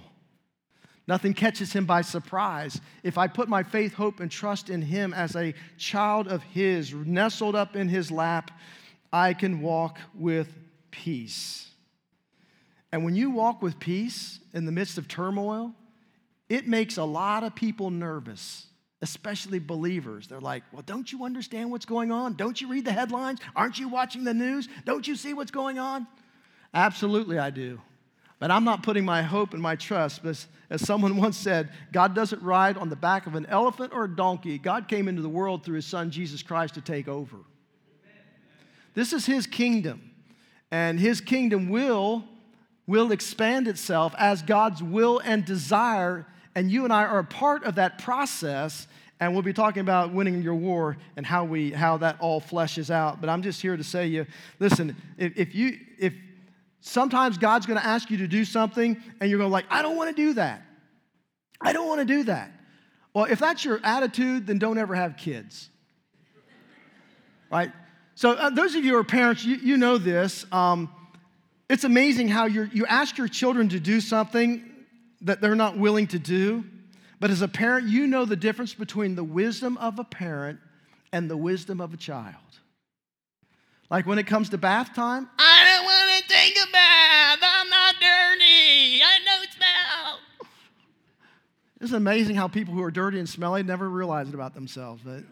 Nothing catches him by surprise. If I put my faith, hope, and trust in him as a child of his, nestled up in his lap, I can walk with peace. And when you walk with peace in the midst of turmoil, it makes a lot of people nervous, especially believers. They're like, Well, don't you understand what's going on? Don't you read the headlines? Aren't you watching the news? Don't you see what's going on? Absolutely, I do. But I'm not putting my hope and my trust. As, as someone once said, God doesn't ride on the back of an elephant or a donkey. God came into the world through his son, Jesus Christ, to take over. This is his kingdom. And his kingdom will, will expand itself as God's will and desire. And you and I are a part of that process. And we'll be talking about winning your war and how, we, how that all fleshes out. But I'm just here to say you, listen, if, if you, if, Sometimes God's going to ask you to do something and you're going to like, I don't want to do that. I don't want to do that. Well, if that's your attitude, then don't ever have kids. Right? So, uh, those of you who are parents, you, you know this. Um, it's amazing how you you ask your children to do something that they're not willing to do. But as a parent, you know the difference between the wisdom of a parent and the wisdom of a child. Like when it comes to bath time, I don't want to take a bath. I'm not dirty. I know it's smell. It's amazing how people who are dirty and smelly never realize it about themselves. But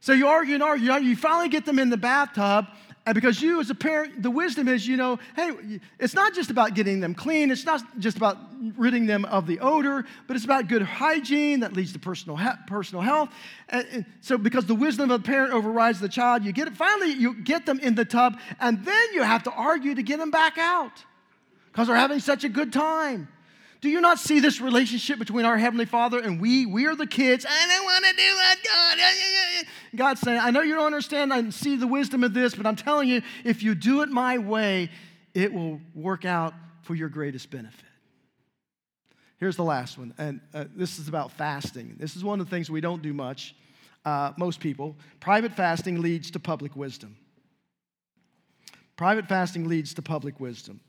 so you argue and argue, you finally get them in the bathtub, and because you, as a parent, the wisdom is, you know, hey, it's not just about getting them clean. It's not just about ridding them of the odor, but it's about good hygiene that leads to personal, he- personal health. And, and so, because the wisdom of the parent overrides the child, you get it. Finally, you get them in the tub, and then you have to argue to get them back out because they're having such a good time. Do you not see this relationship between our Heavenly Father and we? We are the kids. I don't want to do that, God. God's saying, I know you don't understand. I see the wisdom of this, but I'm telling you, if you do it my way, it will work out for your greatest benefit. Here's the last one, and uh, this is about fasting. This is one of the things we don't do much, uh, most people. Private fasting leads to public wisdom. Private fasting leads to public wisdom.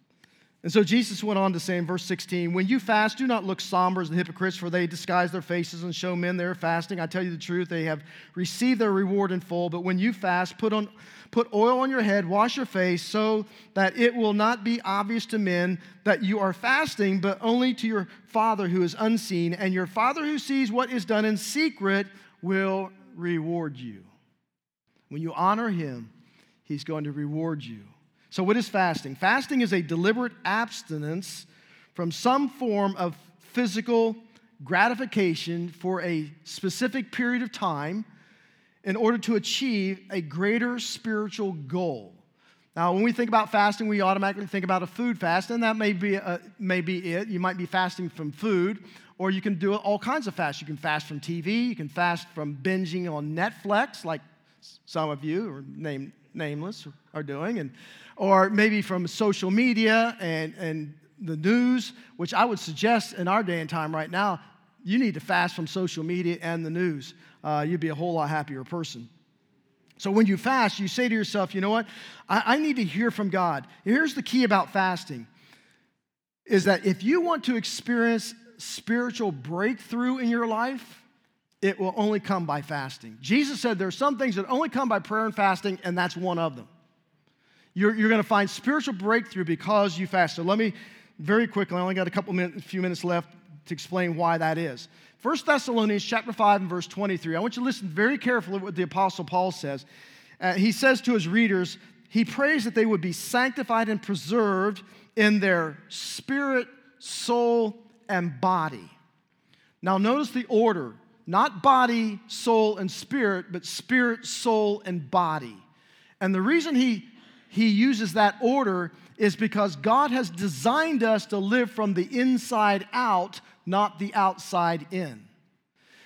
And so Jesus went on to say in verse 16, When you fast, do not look somber as the hypocrites, for they disguise their faces and show men they're fasting. I tell you the truth, they have received their reward in full. But when you fast, put, on, put oil on your head, wash your face, so that it will not be obvious to men that you are fasting, but only to your Father who is unseen. And your Father who sees what is done in secret will reward you. When you honor him, he's going to reward you. So, what is fasting? Fasting is a deliberate abstinence from some form of physical gratification for a specific period of time in order to achieve a greater spiritual goal. Now, when we think about fasting, we automatically think about a food fast, and that may be, uh, may be it. You might be fasting from food, or you can do all kinds of fasts. You can fast from TV, you can fast from binging on Netflix, like some of you, or name, nameless, are doing, and or maybe from social media and, and the news, which I would suggest in our day and time right now, you need to fast from social media and the news. Uh, you'd be a whole lot happier person. So when you fast, you say to yourself, you know what? I, I need to hear from God. Here's the key about fasting is that if you want to experience spiritual breakthrough in your life, it will only come by fasting. Jesus said there are some things that only come by prayer and fasting, and that's one of them. You're, you're going to find spiritual breakthrough because you fast. So let me very quickly, I only got a couple minutes, a few minutes left to explain why that is. 1 Thessalonians chapter 5 and verse 23. I want you to listen very carefully what the Apostle Paul says. Uh, he says to his readers, he prays that they would be sanctified and preserved in their spirit, soul, and body. Now, notice the order not body, soul, and spirit, but spirit, soul, and body. And the reason he he uses that order is because God has designed us to live from the inside out, not the outside in.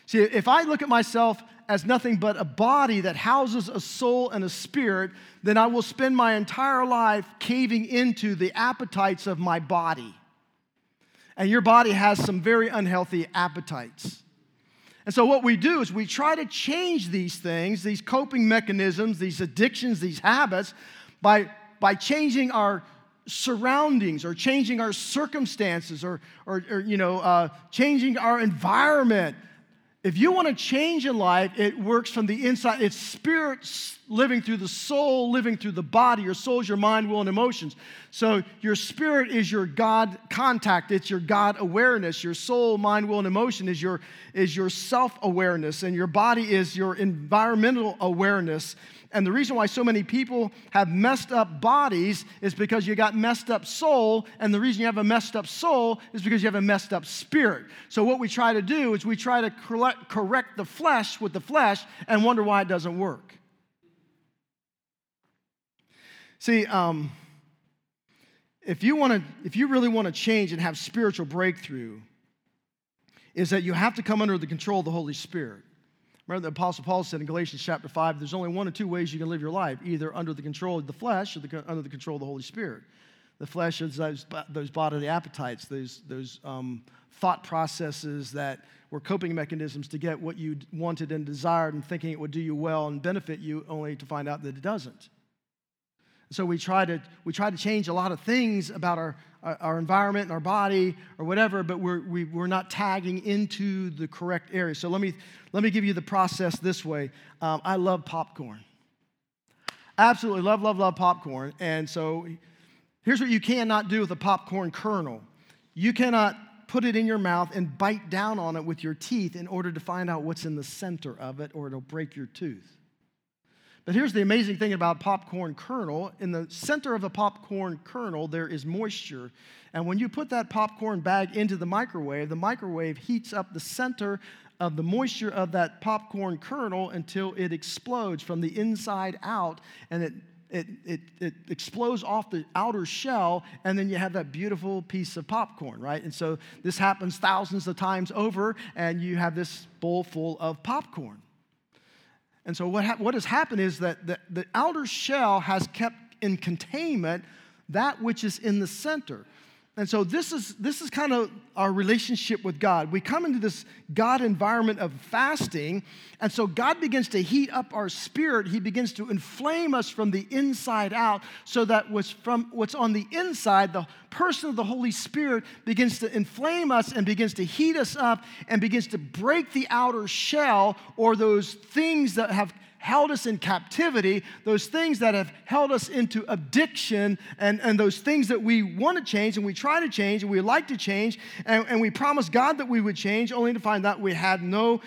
See, if I look at myself as nothing but a body that houses a soul and a spirit, then I will spend my entire life caving into the appetites of my body. And your body has some very unhealthy appetites. And so, what we do is we try to change these things, these coping mechanisms, these addictions, these habits, by, by changing our surroundings or changing our circumstances or, or, or you know, uh, changing our environment. If you want to change in life, it works from the inside. It's spirit living through the soul, living through the body. Your soul is your mind, will, and emotions. So your spirit is your God contact. It's your God awareness. Your soul, mind, will, and emotion is your, is your self awareness. And your body is your environmental awareness. And the reason why so many people have messed up bodies is because you got messed up soul. And the reason you have a messed up soul is because you have a messed up spirit. So, what we try to do is we try to correct the flesh with the flesh and wonder why it doesn't work. See, um, if you want to, if you really want to change and have spiritual breakthrough, is that you have to come under the control of the Holy Spirit. Remember, the Apostle Paul said in Galatians chapter 5 there's only one or two ways you can live your life either under the control of the flesh or the, under the control of the Holy Spirit. The flesh is those, those bodily appetites, those, those um, thought processes that were coping mechanisms to get what you wanted and desired and thinking it would do you well and benefit you, only to find out that it doesn't. So we try to, we try to change a lot of things about our, our environment and our body or whatever, but we're, we, are we are not tagging into the correct area. So let me, let me give you the process this way. Um, I love popcorn. Absolutely love, love, love popcorn. And so here's what you cannot do with a popcorn kernel you cannot put it in your mouth and bite down on it with your teeth in order to find out what's in the center of it, or it'll break your tooth. But here's the amazing thing about popcorn kernel. In the center of the popcorn kernel, there is moisture. And when you put that popcorn bag into the microwave, the microwave heats up the center of the moisture of that popcorn kernel until it explodes from the inside out and it it, it, it explodes off the outer shell, and then you have that beautiful piece of popcorn, right? And so this happens thousands of times over, and you have this bowl full of popcorn. And so, what, ha- what has happened is that the, the outer shell has kept in containment that which is in the center. And so this is this is kind of our relationship with God. We come into this God environment of fasting, and so God begins to heat up our spirit. He begins to inflame us from the inside out, so that what's from what's on the inside, the person of the Holy Spirit begins to inflame us and begins to heat us up and begins to break the outer shell or those things that have held us in captivity, those things that have held us into addiction, and, and those things that we want to change and we try to change and we like to change, and, and we promise God that we would change, only to find out we had no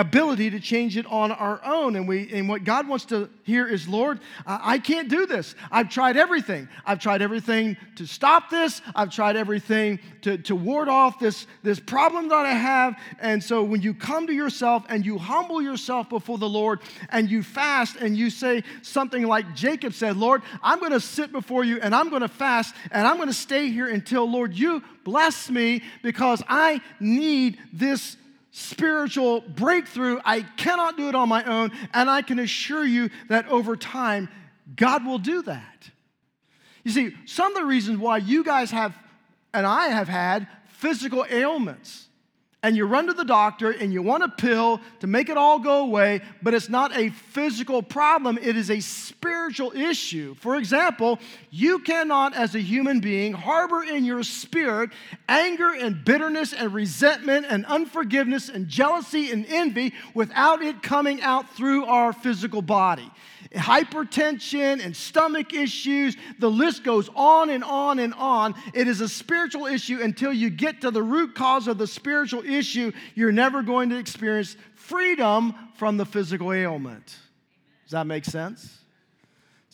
ability to change it on our own. And, we, and what God wants to hear is, Lord, I, can't do this. I've tried everything. I've tried everything to stop this. I've tried everything to, to ward off this, this problem that I have. And so when you come to yourself and you humble yourself before the Lord and you fast and you say something like Jacob said, Lord, I'm going to sit before you and I'm going to fast and I'm going to stay here until, Lord, you bless me because I need this spiritual breakthrough. I cannot do it on my own, and I can assure you that over time, God will do that. You see, some of the reasons why you guys have, and I have had, physical ailments and you run to the doctor and you want a pill to make it all go away, but it's not a physical problem, it is a spiritual issue. For example, you cannot, as a human being, harbor in your spirit anger and bitterness and resentment and unforgiveness and jealousy and envy without it coming out through our physical body hypertension and stomach issues. The list goes on and on and on. It is a spiritual issue until you get to the root cause of the spiritual issue. You're never going to experience freedom from the physical ailment. Does that make sense?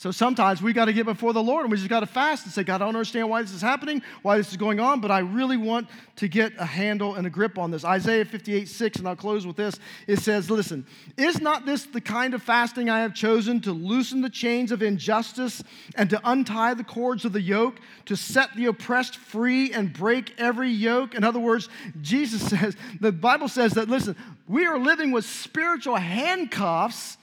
So sometimes we got to get before the Lord and we just got to fast and say, God, I don't understand why this is happening, why this is going on, but I really want to get a handle and a grip on this. Isaiah 58 6, and I'll close with this. It says, Listen, is not this the kind of fasting I have chosen to loosen the chains of injustice and to untie the cords of the yoke, to set the oppressed free and break every yoke? In other words, Jesus says, the Bible says that, listen, we are living with spiritual handcuffs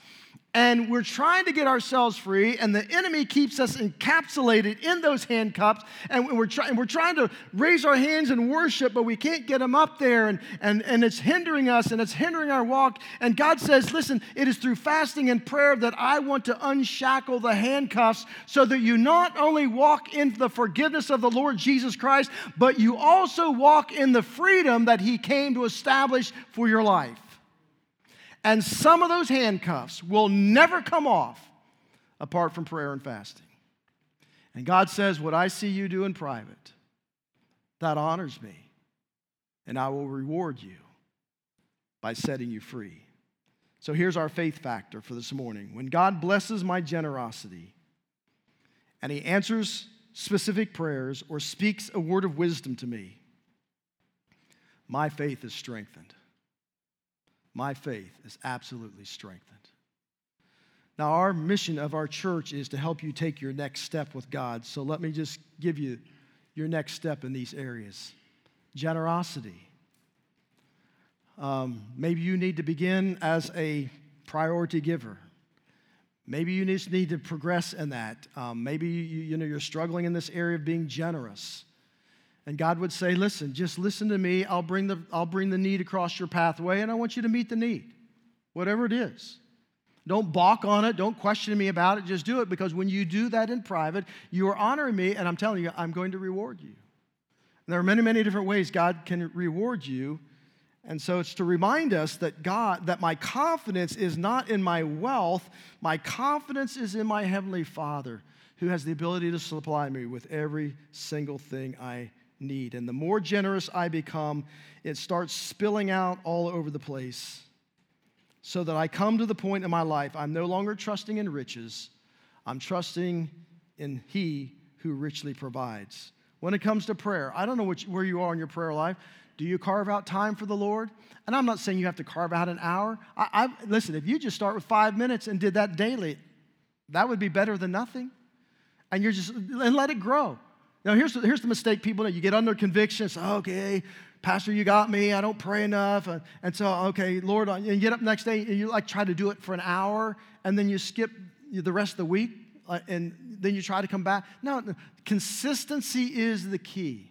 and we're trying to get ourselves free, and the enemy keeps us encapsulated in those handcuffs, and we're, try- and we're trying to raise our hands and worship, but we can't get them up there, and, and, and it's hindering us, and it's hindering our walk. And God says, Listen, it is through fasting and prayer that I want to unshackle the handcuffs so that you not only walk in the forgiveness of the Lord Jesus Christ, but you also walk in the freedom that He came to establish for your life. And some of those handcuffs will never come off apart from prayer and fasting. And God says, What I see you do in private, that honors me, and I will reward you by setting you free. So here's our faith factor for this morning. When God blesses my generosity and He answers specific prayers or speaks a word of wisdom to me, my faith is strengthened. My faith is absolutely strengthened. Now, our mission of our church is to help you take your next step with God. So let me just give you your next step in these areas generosity. Um, maybe you need to begin as a priority giver. Maybe you just need to progress in that. Um, maybe you, you know, you're struggling in this area of being generous. And God would say, listen, just listen to me. I'll bring, the, I'll bring the need across your pathway, and I want you to meet the need, whatever it is. Don't balk on it. Don't question me about it. Just do it because when you do that in private, you are honoring me, and I'm telling you, I'm going to reward you. And there are many, many different ways God can reward you. And so it's to remind us that God, that my confidence is not in my wealth, my confidence is in my Heavenly Father who has the ability to supply me with every single thing I need. And the more generous I become, it starts spilling out all over the place so that I come to the point in my life I'm no longer trusting in riches, I'm trusting in He who richly provides. When it comes to prayer, I don't know which, where you are in your prayer life. Do you carve out time for the Lord? And I'm not saying you have to carve out an hour. I, I, listen, if you just start with five minutes and did that daily, that would be better than nothing. And you're just, and let it grow. Now, here's the, here's the mistake people You get under conviction. It's, okay, Pastor, you got me. I don't pray enough. And, and so, okay, Lord, and you get up next day and you like try to do it for an hour and then you skip the rest of the week uh, and then you try to come back. No, consistency is the key.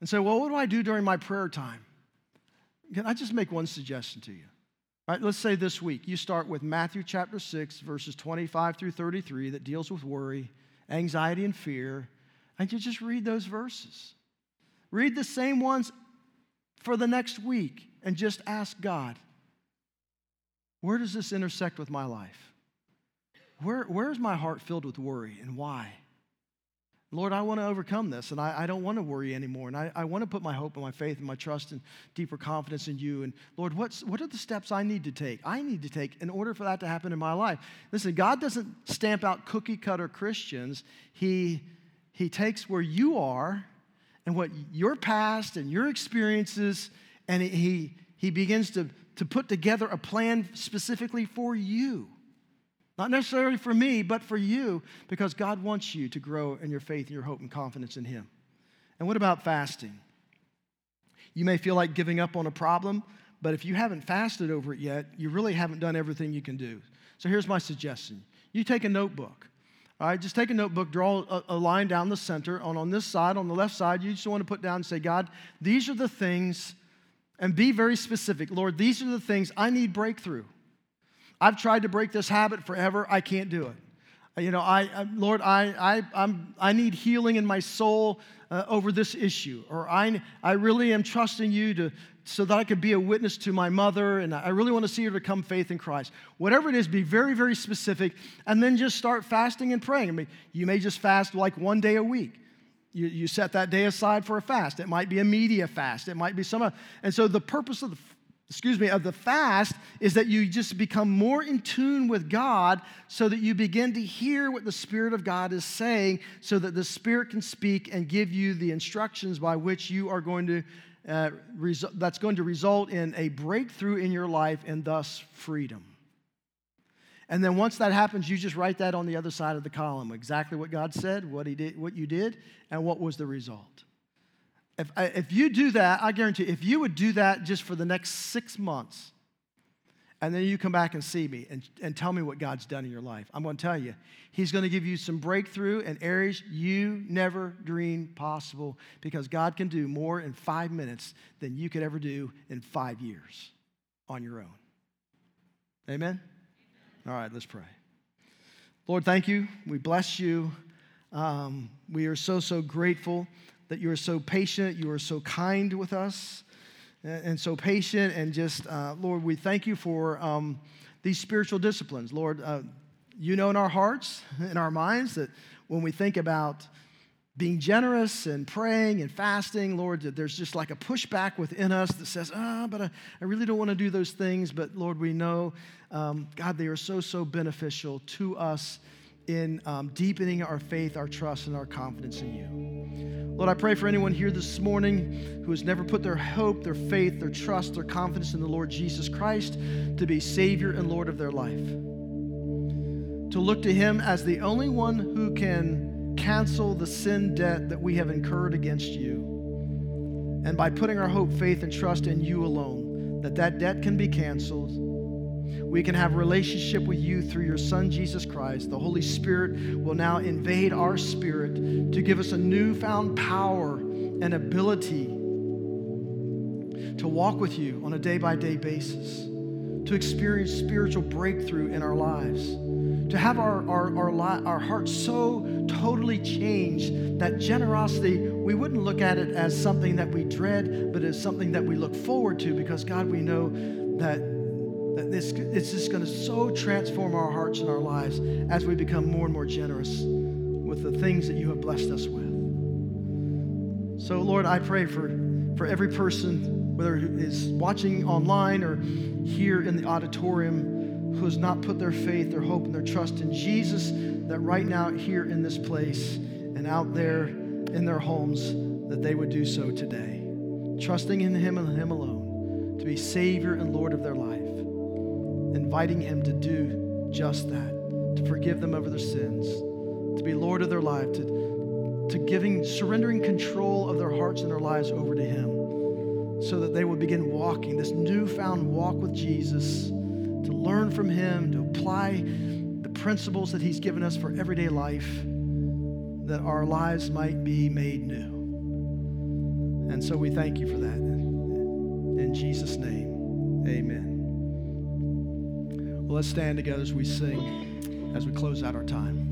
And so, well, what do I do during my prayer time? Can I just make one suggestion to you? All right, let's say this week you start with Matthew chapter 6, verses 25 through 33, that deals with worry anxiety and fear, and you just read those verses. Read the same ones for the next week and just ask God, where does this intersect with my life? Where, where's my heart filled with worry and why? Lord, I want to overcome this, and I, I don't want to worry anymore. And I, I want to put my hope and my faith and my trust and deeper confidence in you. And Lord, what's, what are the steps I need to take? I need to take in order for that to happen in my life. Listen, God doesn't stamp out cookie cutter Christians, He, he takes where you are and what your past and your experiences, and He, he begins to, to put together a plan specifically for you. Not necessarily for me, but for you, because God wants you to grow in your faith your hope and confidence in Him. And what about fasting? You may feel like giving up on a problem, but if you haven't fasted over it yet, you really haven't done everything you can do. So here's my suggestion you take a notebook. All right, just take a notebook, draw a, a line down the center. On, on this side, on the left side, you just want to put down and say, God, these are the things, and be very specific. Lord, these are the things I need breakthrough. I've tried to break this habit forever. I can't do it. Uh, you know, I, I Lord, I, I, I'm, I need healing in my soul uh, over this issue, or I, I really am trusting you to, so that I could be a witness to my mother, and I really want to see her to come faith in Christ. Whatever it is, be very, very specific, and then just start fasting and praying. I mean, you may just fast like one day a week. You, you set that day aside for a fast. It might be a media fast. It might be some, and so the purpose of the excuse me, of the fast is that you just become more in tune with God so that you begin to hear what the Spirit of God is saying so that the Spirit can speak and give you the instructions by which you are going to, uh, that's going to result in a breakthrough in your life and thus freedom. And then once that happens, you just write that on the other side of the column exactly what God said, what, he did, what you did, and what was the result. If, if you do that, I guarantee you, if you would do that just for the next six months, and then you come back and see me and, and tell me what God's done in your life, I'm going to tell you, He's going to give you some breakthrough in areas you never dreamed possible because God can do more in five minutes than you could ever do in five years on your own. Amen? All right, let's pray. Lord, thank you. We bless you. Um, we are so, so grateful that you are so patient, you are so kind with us. and so patient and just, uh, Lord, we thank you for um, these spiritual disciplines. Lord, uh, you know in our hearts, in our minds, that when we think about being generous and praying and fasting, Lord, that there's just like a pushback within us that says, ah, oh, but I, I, really don't want to do those things. But Lord, we know, um, God, they are so, so beneficial to us in um, deepening our faith, our trust, and our confidence in you. Lord, I pray for anyone here this morning who has never put their hope, their faith, their trust, their confidence in the Lord Jesus Christ to be Savior and Lord of their life. To look to Him as the only one who can cancel the sin debt that we have incurred against you. And by putting our hope, faith, and trust in you alone, that that debt can be canceled we can have relationship with you through your son Jesus Christ. The Holy Spirit will now invade our spirit to give us a newfound power and ability to walk with you on a day by day basis, to experience spiritual breakthrough in our lives, to have our, our, our, li- our hearts so totally changed that generosity, we wouldn't look at it as something that we dread, but as something that we look forward to because, God, we know that that this, it's just going to so transform our hearts and our lives as we become more and more generous with the things that you have blessed us with. So, Lord, I pray for, for every person, whether who is watching online or here in the auditorium, who has not put their faith, their hope, and their trust in Jesus, that right now, here in this place and out there in their homes, that they would do so today, trusting in Him and Him alone to be Savior and Lord of their life inviting Him to do just that, to forgive them over their sins, to be Lord of their life, to, to giving, surrendering control of their hearts and their lives over to Him, so that they would begin walking this newfound walk with Jesus, to learn from Him, to apply the principles that He's given us for everyday life, that our lives might be made new. And so we thank you for that. In Jesus' name, amen. Well, let's stand together as we sing, as we close out our time.